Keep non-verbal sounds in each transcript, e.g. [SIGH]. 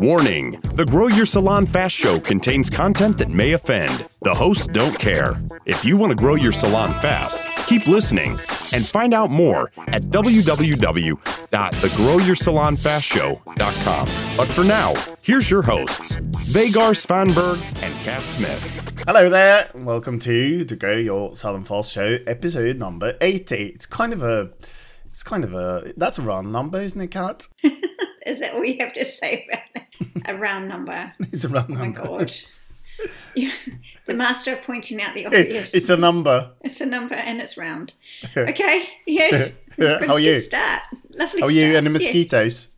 Warning The Grow Your Salon Fast Show contains content that may offend. The hosts don't care. If you want to grow your salon fast, keep listening and find out more at www.thegrowyoursalonfastshow.com. But for now, here's your hosts, Vegard Svanberg and Kat Smith. Hello there, welcome to the Grow Your Salon Fast Show, episode number 80. It's kind of a, it's kind of a, that's a round number, isn't it, Kat? [LAUGHS] Is that all you have to say about it? A round number. [LAUGHS] It's a round number. Oh my god. [LAUGHS] The master of pointing out the It- obvious. it's a number. It's a number and it's round. Okay. Yes. How are you? Start. Lovely. How are you start. and the Yes. mosquitoes?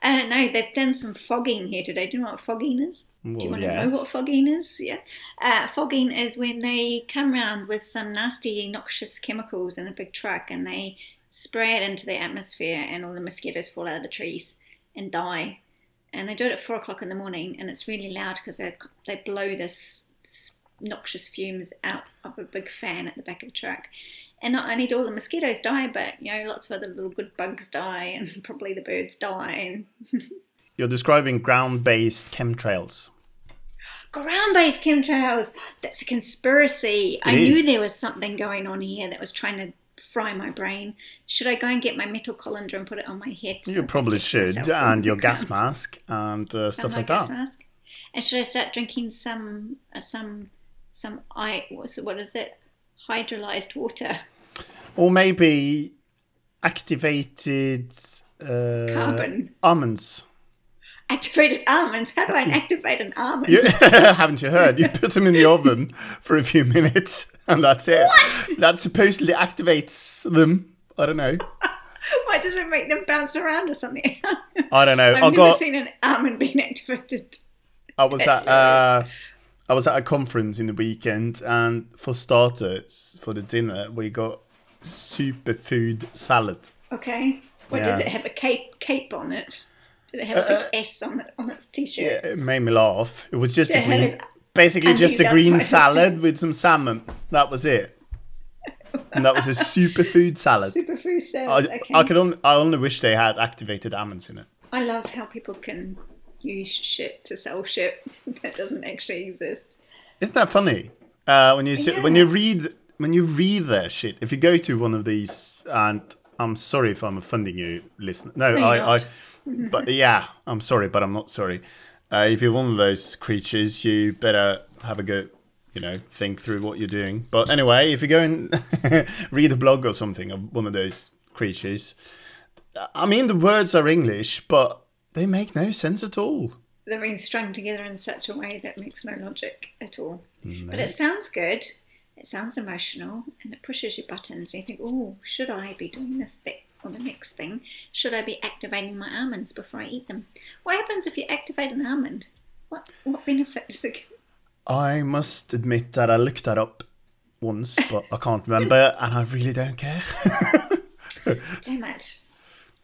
Uh, no, they've done some fogging here today. Do you know what fogging is? Do you want yes. to know what fogging is? Yeah. Uh, fogging is when they come round with some nasty, noxious chemicals in a big truck and they spray it into the atmosphere, and all the mosquitoes fall out of the trees and die. And they do it at four o'clock in the morning, and it's really loud because they they blow this, this noxious fumes out of a big fan at the back of the truck. And not only do all the mosquitoes die, but you know lots of other little good bugs die, and [LAUGHS] probably the birds die, and [LAUGHS] You're describing ground-based chemtrails. ground-based chemtrails. That's a conspiracy. I It knew there was something going on here that was trying to fry my brain. Should I go and get my metal colander and put it on my head? so You probably should, and your gas mask and uh, stuff my like that. mask. And should I start drinking some uh, some some I what is it? Hydrolyzed water, Or maybe activated uh, carbon, almonds. Activated almonds. How do I activate an almond? You, [LAUGHS] haven't you heard? You put them in the oven for a few minutes, and that's it. What? That supposedly activates them. I don't know. [LAUGHS] Why does it make them bounce around or something? [LAUGHS] I don't know. I've I never got. seen an almond being activated. I was That's at. Uh, I was at a conference in the weekend, and for starters, for the dinner, we got superfood salad. Okay. What Yeah. did it have a cape cape on it? Did it have a big S on it on its t-shirt? Yeah, it made me laugh. It was just a Yeah, it green, is. basically just a green salad [LAUGHS] with some salmon. That was it. And that was a superfood salad. Superfood I, salad. okay. I could only, I only wish they had activated almonds in it. I love how people can use shit to sell shit [LAUGHS] that doesn't actually exist. Isn't that funny? Uh, when you sit, when you read when you read their shit, if you go to one of these, and I'm sorry if I'm offending you, listener. No, I, I. but yeah, I'm sorry, but I'm not sorry. Uh, if you're one of those creatures, you better have a good, you know, think through what you're doing. But anyway, if you go and [LAUGHS] read a blog or something of one of those creatures, I mean, the words are English, but they make no sense at all. They're being strung together in such a way that makes no logic at all. But it sounds good. It sounds emotional, and it pushes your buttons. And you think, "Oh, should I be doing this thing or the next thing? Should I be activating my almonds before I eat them? What happens if you activate an almond? What what benefit does it give? I must admit that I looked that up once, but I can't remember, [LAUGHS] and I really don't care. [LAUGHS] Damn it!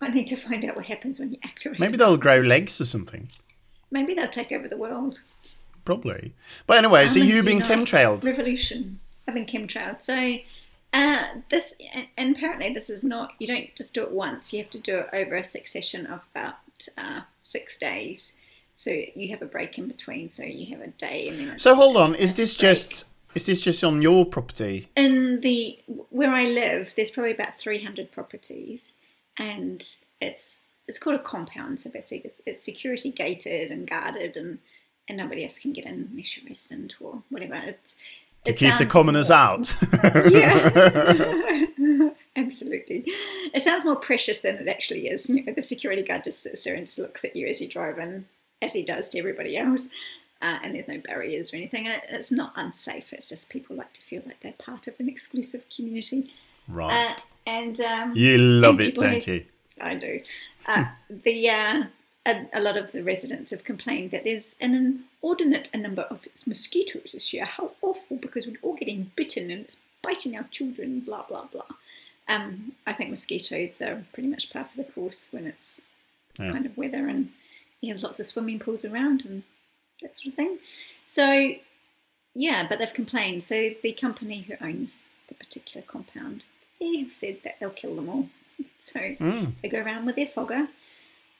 I need to find out what happens when you activate. Maybe they'll grow legs or something. Maybe they'll take over the world. Probably. But anyway, so you've been chemtrailed. Revolution. I've been chemtrailed. So uh, this, and, apparently this is not. You don't just do it once. You have to do it over a succession of about uh, six days. So you have a break in between. So you have a day, and then So hold on, is this break. just is this just on your property? in the where I live, there's probably about 300 properties, and it's it's called a compound. So basically, it's, it's security gated and guarded, and and nobody else can get in unless you're resident or whatever. It's, To it keep the commoners out. [LAUGHS] Yeah, [LAUGHS] absolutely. It sounds more precious than it actually is. You know, the security guard just sits there and just looks at you as you drive in, as he does to everybody else. Uh, and there's no barriers or anything, and it, it's not unsafe. It's just people like to feel like they're part of an exclusive community. Uh, right. and um, you love and it, don't have- you? I do. Uh, the uh, a, a lot of the residents have complained that there's an inordinate number of mosquitoes this year. How awful! Because we're all getting bitten and it's biting our children. Blah blah blah. Um, I think mosquitoes are pretty much par for the course when it's this Yeah. kind of weather and you have lots of swimming pools around and that sort of thing. So yeah, but they've complained. So the company who owns the particular compound, they have said that they'll kill them all. [LAUGHS] So Mm. they go around with their fogger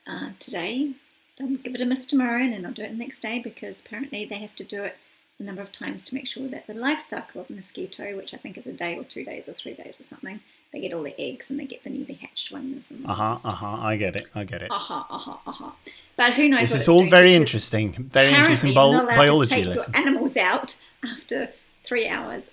uh, today they'll give it a miss tomorrow and then they'll do it the next day because apparently they have to do it a number of times to make sure that the life cycle of mosquito, which I think is a day or two days or three days or something, they get all the eggs and they get the newly hatched ones. Uh huh. Uh huh. I get it. I get it. Uh huh. Uh huh. Uh huh. But who knows? This is all very interesting. Very interesting you're not bio- allowed to biology take lesson. Your animals out after three hours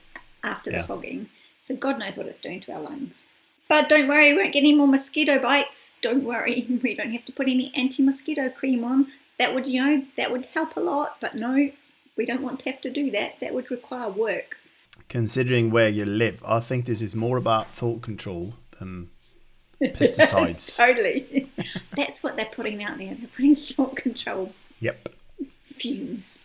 after Yeah. the fogging, so God knows what it's doing to our lungs. But don't worry, we won't get any more mosquito bites. Don't worry, [LAUGHS] we don't have to put any anti-mosquito cream on. That would, you know, that would help a lot. But no, we don't want to have to do that. That would require work. Considering where you live, I think this is more about thought control than pesticides. [LAUGHS] totally. [LAUGHS] That's what they're putting out there. They're putting thought control yep. fumes.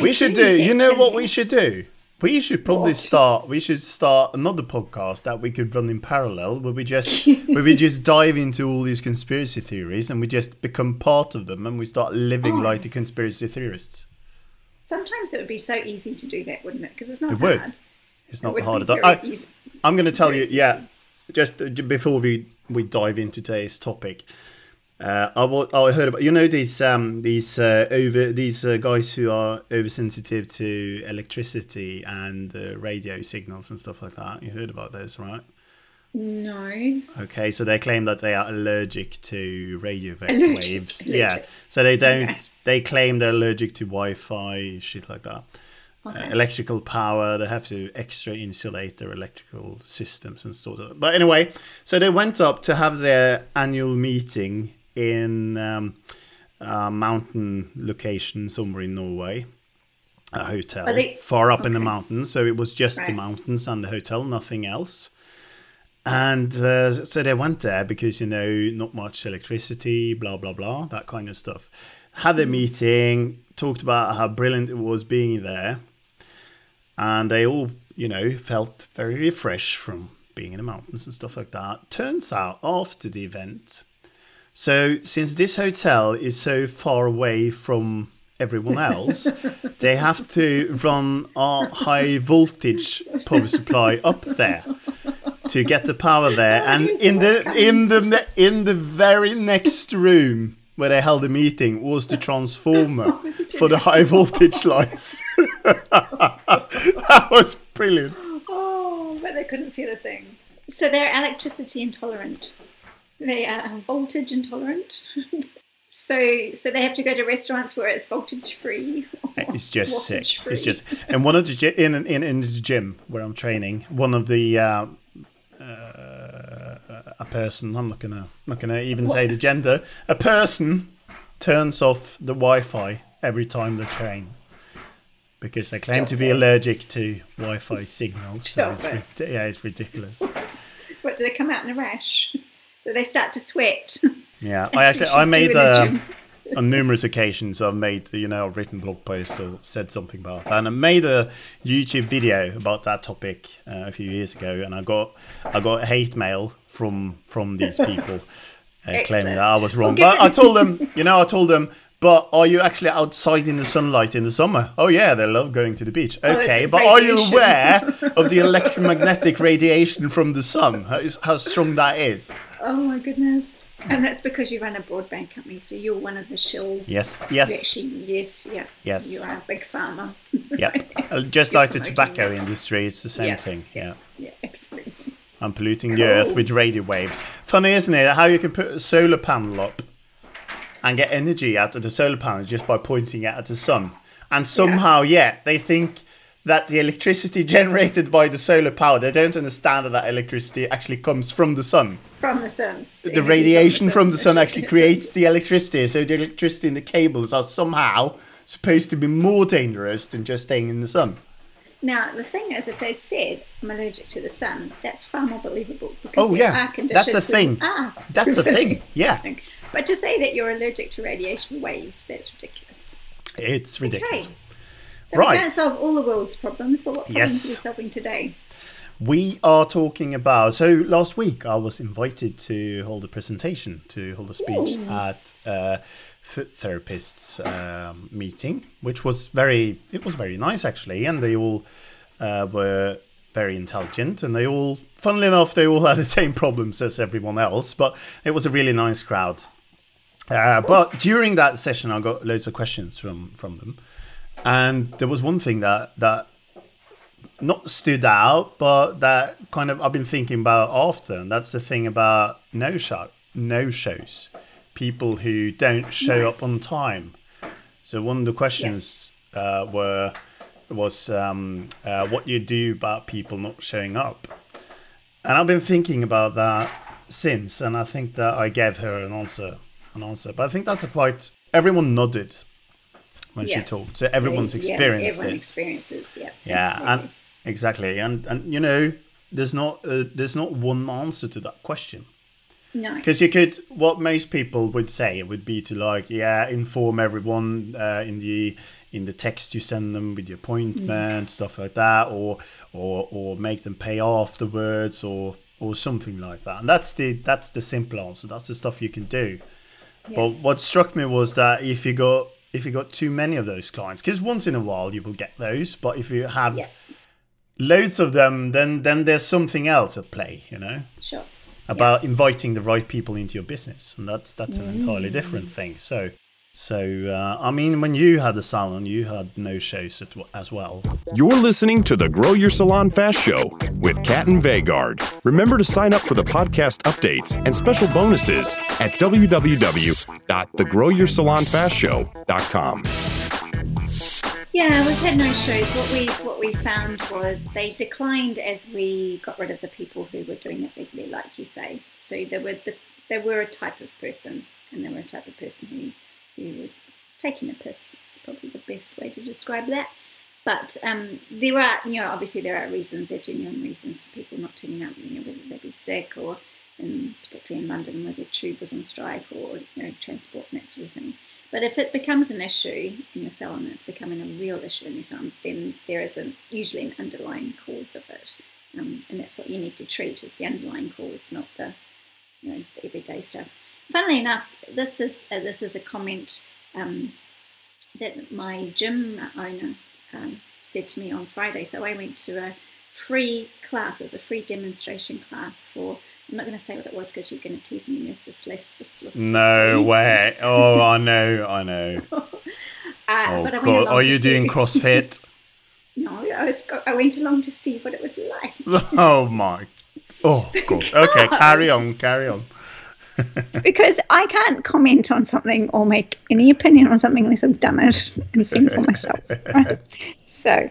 We should do. You know what we should do? We should probably What? start. We should start another podcast that we could run in parallel, where we just where we just dive into all these conspiracy theories and we just become part of them and we start living Oh. like the conspiracy theorists. Sometimes it would be so easy to do that, wouldn't it? Because it's not It would. hard. It's not would hard at all. I, I'm going to tell you, yeah, just uh, before we we dive into today's topic. Uh, I, wa- I heard about you know these um these uh, over these uh, guys who are oversensitive to electricity and uh, radio signals and stuff like that. You heard about those, right? No. Okay, so they claim that they are allergic to radio Allergic, waves. allergic. [LAUGHS] Yeah, so they don't. Okay. They claim they're allergic to Wi-Fi, shit like that. Uh, Okay. electrical power. They have to extra insulate their electrical systems and sort of. But anyway, so they went up to have their annual meeting in um, a mountain location somewhere in Norway. A hotel they- far up in the mountains, so it was just the mountains and the hotel, nothing else. And uh, so they went there because, you know, not much electricity, blah, blah, blah, that kind of stuff. Had a meeting, talked about how brilliant it was being there. And they all, you know, felt very refreshed from being in the mountains and stuff like that. Turns out, after the event, so since this hotel is so far away from everyone else, [LAUGHS] they have to run a high voltage power supply up there to get the power there. And in the in the in the very next room where they held the meeting was the transformer [LAUGHS] for the high voltage lights. [LAUGHS] that was brilliant. Oh, but they couldn't feel a thing. So they're electricity intolerant. They are voltage intolerant. [LAUGHS] so, so they have to go to restaurants where it's voltage free. It's just sick. Voltage It's just and one of the in in in the gym where I'm training, one of the uh, uh, a person. I'm not gonna not gonna even say the gender. A person turns off the Wi-Fi every time they train because they claim to be it. allergic to Wi-Fi signals. So Stop it's ri- yeah, it's ridiculous. What do they come out in a rash? [LAUGHS] They start to sweat? [LAUGHS] Yeah, [LAUGHS] I actually I made uh, [LAUGHS] on numerous occasions I've made you know I've written blog posts or said something about that and I made a YouTube video about that topic uh, a few years ago and I got I got hate mail from from these people uh, claiming that I was wrong but I told them you know I told them but are you actually outside in the sunlight in the summer? Oh yeah, they love going to the beach. Oh, Okay, but are you aware of the electromagnetic radiation from the sun? How, how strong that is? Oh my goodness. And that's because you run a broadband company, so you're one of the shills. Yes, yes. Actually, yes, yeah. Yes. You are a Big Pharma. Yep. [LAUGHS] Uh, Just like the tobacco this. industry, it's the same Yeah. thing. Yeah. Yeah, absolutely. I'm polluting the earth with radio waves. Funny, isn't it? How you can put a solar panel up and get energy out of the solar panel just by pointing it at the sun. And somehow, yeah, they think that the electricity [LAUGHS] generated by the solar power, they don't understand that that electricity actually comes from the sun. From the sun. The radiation from the sun actually creates the electricity. So the electricity in the cables are somehow supposed to be more dangerous than just staying in the sun. Now, the thing is, if they'd said, I'm allergic to the sun, that's far more believable. Because Oh, there ah. [LAUGHS] yeah. That's a thing. That's a thing. Yeah. But to say that you're allergic to radiation waves, that's ridiculous. It's Okay. So Right. we can't solve all the world's problems, but what problems Yes. are we solving today? We are talking about. So last week I was invited to hold a presentation, to hold a speech Ooh. at a foot therapists um, meeting, which was very. It was very nice actually, and they all uh, were very intelligent, and they all, funnily enough, they all [LAUGHS] had the same problems as everyone else. But it was a really nice crowd. Uh, but during that session, I got loads of questions from from them, and there was one thing that that not stood out, but that kind of I've been thinking about often. That's the thing about no show no shows, people who don't show up on time. So one of the questions uh, were was um, uh, what you do about people not showing up, and I've been thinking about that since, and I think that I gave her an answer, an answer. But I think that's a quite everyone nodded when Yeah. she talked, so everyone's Yeah, everyone experiences, yeah. Yeah, absolutely. and exactly, and and you know, there's not uh, there's not one answer to that question no. because you could what most people would say it would be to like yeah inform everyone uh, in the in the text you send them with the appointment stuff like that or or or make them pay afterwards or or something like that and that's the that's the simple answer that's the stuff you can do but what struck me was that if you got if you got too many of those clients because once in a while you will get those but if you have Yeah. loads of them then then there's something else at play you know Sure. about inviting the right people into your business and that's that's an entirely Mm. different thing so so uh, i mean when you had the salon you had no shows at, as well You're listening to the Grow Your Salon Fast Show with Kat and Vegard. Remember to sign up for the podcast updates and special bonuses at www.thegrowyoursalonfastshow.com. Yeah, we've had no shows. What we what we found was they declined as we got rid of the people who were doing it regularly, like you say. So there were the there were a type of person, and there were a type of person who who were taking a piss. It's probably the best way to describe that. But um, there are, you know, obviously there are reasons, there are genuine reasons for people not turning up. You know, whether they be sick or, in, particularly in London, where the tube was on strike, or you know, transport and that sort of thing. But if it becomes an issue in your salon, it's becoming a real issue in your salon, then there is a, usually an underlying cause of it, um, and that's what you need to treat is the underlying cause, not the you know the everyday stuff. Funnily enough, this is uh, this is a comment um, that my gym owner um, said to me on Friday. So I went to a free class. It was a free demonstration class for. I'm not going to say what it was because you're going to tease me. It's just less, just less. no way oh i know i know [LAUGHS] Uh, oh but god are you doing crossfit [LAUGHS] No, I was. I went along to see what it was like. [LAUGHS] oh my oh god okay carry on carry on because I can't comment on something or make any opinion on something unless I've done it and seen for myself. So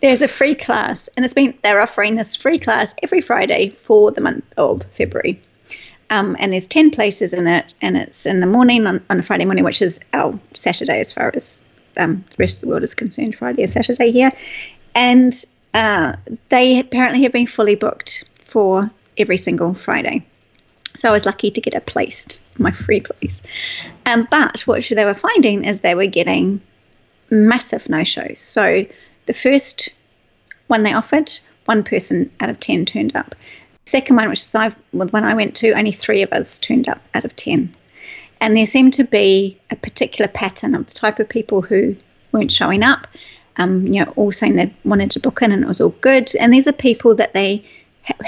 there's a free class, and it's been they're offering this free class every Friday for the month of February. Um, and there's 10 places in it, and it's in the morning on, on a Friday morning, which is our Saturday as far as um, the rest of the world is concerned. Friday is Saturday here. And uh, they apparently have been fully booked for every single Friday. So I was lucky to get it placed, my free place. Um, but what they were finding is they were getting massive no shows. So the first one they offered, one person out of 10 turned up. Second one, which is when I went to, only three of us turned up out of 10. And there seemed to be a particular pattern of the type of people who weren't showing up, um, you know, all saying they wanted to book in and it was all good. And these are people that they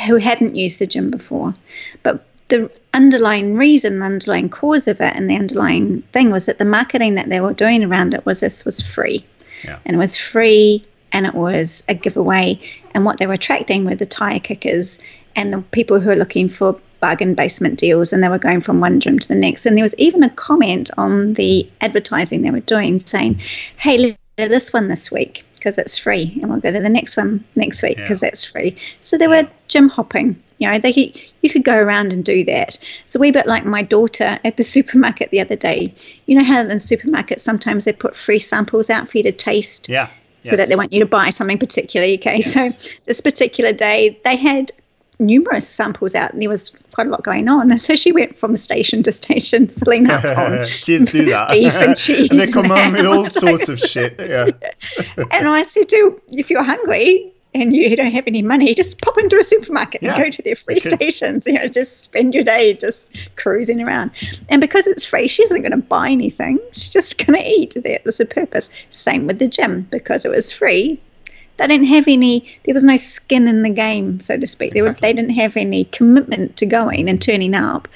who hadn't used the gym before. But the underlying reason, the underlying cause of it, and the underlying thing was that the marketing that they were doing around it was this was free. Yeah. And it was free and it was a giveaway. And what they were attracting were the tire kickers and the people who are looking for bargain basement deals and they were going from one gym to the next. And there was even a comment on the advertising they were doing saying, hey, let's go to this one this week because it's free and we'll go to the next one next week Yeah. because that's free. So they were gym hopping. You know, they could, you could go around and do that. It's a wee bit like my daughter at the [LAUGHS] supermarket the other day. You know how in supermarkets sometimes they put free samples out for you to taste yeah so that they want you to buy something particularly. Okay, Yes. so this particular day they had numerous samples out and there was quite a lot going on. And [LAUGHS] so she went from station to station [LAUGHS] filling up on kids do that beef and cheese and they come home with all sorts of shit yeah and I said to her, if you're hungry and you don't have any money, just pop into a supermarket Yeah, and go to their free stations. You know, just spend your day just cruising around. And because it's free, she isn't going to buy anything. She's just going to eat. That was the purpose. Same with the gym because it was free. They didn't have any. There was no skin in the game, so to speak. They, were, they didn't have any commitment to going and turning up.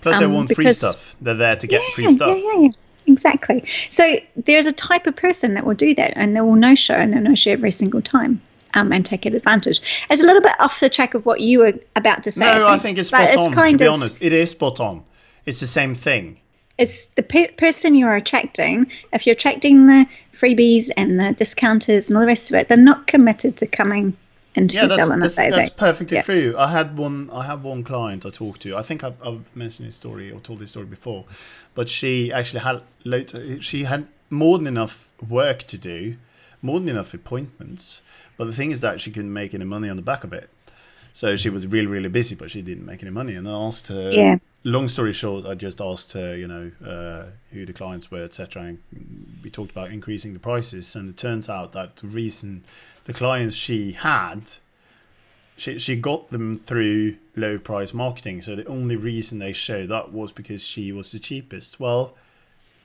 Plus, they Um, want free stuff. They're there to get free stuff. Yeah, yeah, yeah. Exactly. So there's a type of person that will do that and they will no show and they'll no show every single time um, and take advantage. It's a little bit off the track of what you were about to say. No, I think it's but spot on. To kind be of- honest, it is spot on. It's the same thing. It's the pe- person you're attracting. If you're attracting the freebies and the discounters and all the rest of it, they're not committed to coming into Yeah, your that's that's, that's perfectly yeah. true. I had one. I had one client I talked to. I think I've, I've mentioned this story or told this story before, but she actually had. She had more than enough work to do, more than enough appointments. But the thing is that she couldn't make any money on the back of it. So she was really, really busy, but she didn't make any money. And I asked her. Yeah. Long story short, I just asked her, you know, uh, who the clients were, etc. And we talked about increasing the prices. And it turns out that the reason the clients she had she she got them through low price marketing. So the only reason they showed up was because she was the cheapest. Well,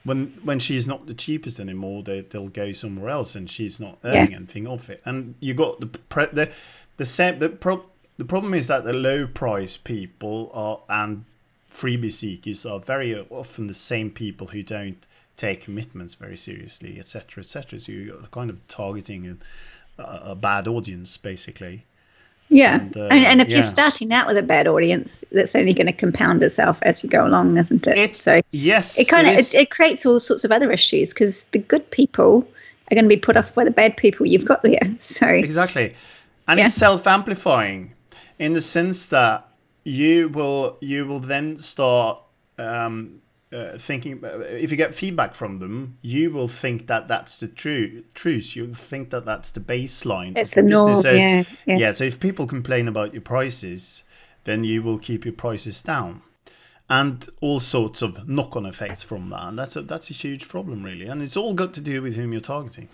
when when she's not the cheapest anymore, they they'll go somewhere else, and she's not earning anything off it. And you got the pre, the the same the pro, the problem is that the low price people are and freebie seekers are very often the same people who don't take commitments very seriously, etc., etc. So you're kind of targeting a, a bad audience, basically. Yeah, And, uh, and, and if yeah. you're starting out with a bad audience, that's only going to compound itself as you go along, isn't it? It so yes, it kind of is- it, it creates all sorts of other issues because the good people are going to be put off by the bad people you've got there. [LAUGHS] So exactly, and Yeah. it's self-amplifying in the sense that you will you will then start um, uh, thinking. If you get feedback from them, you will think that that's the true truth. You'll think that that's the baseline. It's the norm, business. So, yeah, yeah. So if people complain about your prices, then you will keep your prices down. And all sorts of knock-on effects from that, and that's a that's a huge problem, really. And it's all got to do with whom you're targeting.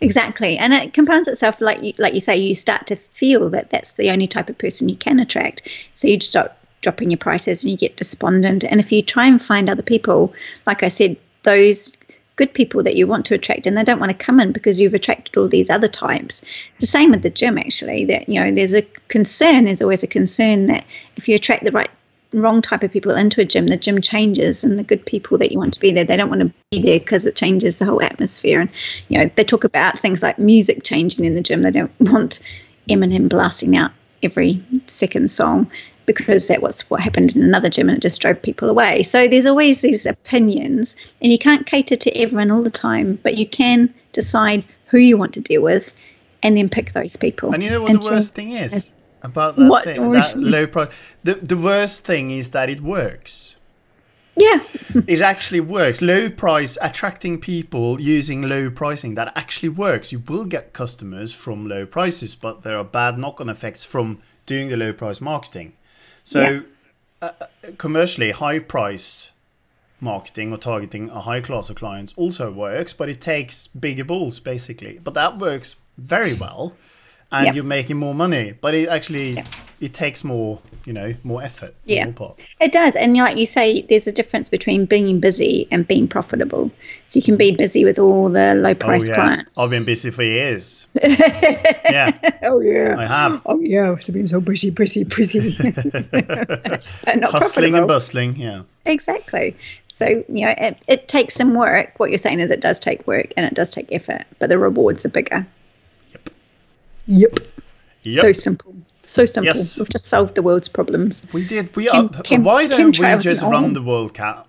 exactly, and it compounds itself like you, like you say. You start to feel that that's the only type of person you can attract. So you just start dropping your prices and you get despondent. And if you try and find other people, like I said, those good people that you want to attract and they don't want to come in because you've attracted all these other types. It's the same with the gym actually, that you know, there's a concern, there's always a concern that if you attract the right wrong type of people into a gym, the gym changes and the good people that you want to be there, they don't want to be there because it changes the whole atmosphere. And you know, they talk about things like music changing in the gym. They don't [LAUGHS] want Eminem blasting out every second song because that was what happened in another gym and it just drove people away. So there's always these opinions, and you can't cater to everyone all the time, but you can decide who you want to deal with and then pick those people. And you know what And the worst thing is about that What? thing, that low price. The the worst thing is that it works. Yeah, [LAUGHS] It actually works. Low price attracting people using low pricing that actually works. You will get customers from low prices, but there are bad knock-on effects from doing the low price marketing. So uh, uh, commercially, high price marketing or targeting a high class of clients also works, but it takes bigger balls basically. But that works very well, and Yep. you're making more money. But it actually it takes more, you know, more effort. Yeah. part. It does. And like you say, there's a difference between being busy and being profitable. So you can be busy with all the low oh, price oh yeah, clients. I've been busy for years. [LAUGHS] yeah, oh, yeah. I have. Oh, yeah. I've been so busy, busy, busy. [LAUGHS] Hustling and bustling. Yeah. Exactly. So, you know, it, it takes some work. What you're saying is it does take work and it does take effort, but the rewards are bigger. Yep. Yep. So simple. So simple. Yes. We've just solved the world's problems. we did. We are. Kim- Kim- why don't we just run the world, Kat?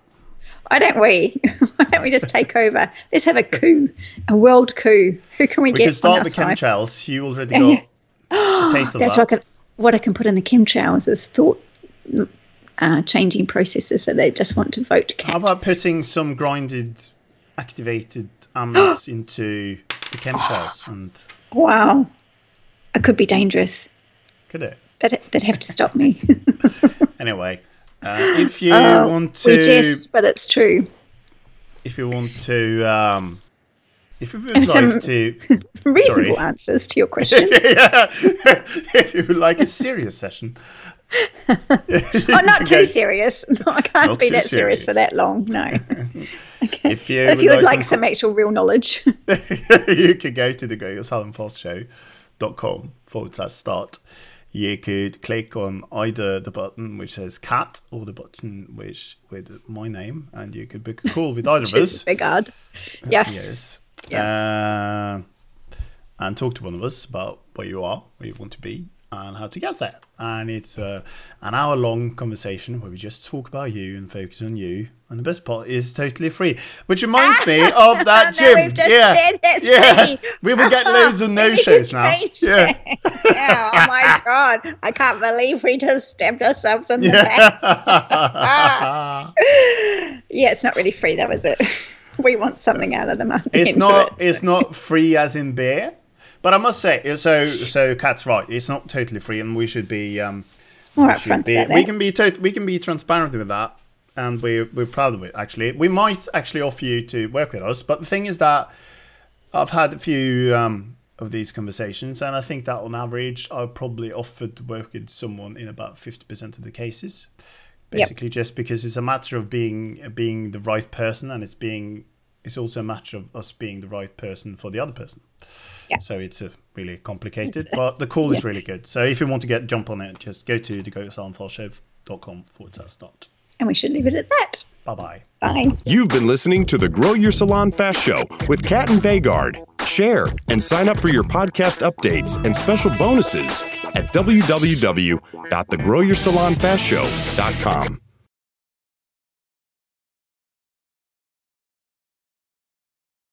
Why don't we? Why don't we just take over? Let's have a coup, a world coup. Who can we, We get could start on with chemtrails. You already Yeah, [LAUGHS] got [GASPS] a taste of That's that. what I, can, what I can put in the chemtrails is thought uh, changing processes so they just want to vote How about putting some grinded, activated amps [GASPS] into the chemtrails? And Wow. It could be dangerous. could it? They'd, they'd have to stop me. [LAUGHS] Anyway, uh, if you Oh, want to, we jest, but it's true. if you want to, um, if you would like some- to, [LAUGHS] Reasonable Sorry. [LAUGHS] answers to your question. if you would like a serious session, oh, not too Okay. serious. No, I can't be that serious. serious. for that long. No. if you if would you would like like some some actual real knowledge, you could go to the Grow Your Salon Fast Show.com forward slash start. you could click on either the button which says Kat or the button which with my name, and you could book a call with either of [LAUGHS] us. Big odd. [LAUGHS] Yes. Yes. Uh, and talk to one of us about where you are, where you want to be, and how to get there. And it's uh, an hour long conversation where we just talk about you and focus on you. And the best part is totally free, which reminds me [LAUGHS] of that gym. we've just yeah, said it's yeah. free. We will get [LAUGHS] loads of no shows now. Yeah. [LAUGHS] yeah. Oh my god! I can't believe we just stabbed ourselves in the back. Yeah. Yeah, it's not really free though, is it? We want something out of the it's not it. it's not free as in beer but i must say so so Kat's right. It's not totally free and we should be um More we upfront be- we can be tot- we can be transparent with that and we're we're proud of it actually. We might actually offer you to work with us but the thing is that i've had a few um of these conversations and i think that on average i've probably offered to work with someone in about 50% of the cases. Basically just because it's a matter of being being the right person and it's being it's also a matter of us being the right person for the other person Yeah. so it's a really complicated but the call is [LAUGHS] really good so if you want to get jump on it just go to thegrowyoursalonfastshow.com forward slash start And we should leave it at that. bye bye Bye. You've been listening to the Grow Your Salon Fast Show with Kat and Vegard. Share and sign up for your podcast updates and special bonuses at www.thegrowyoursalonfastshow.com.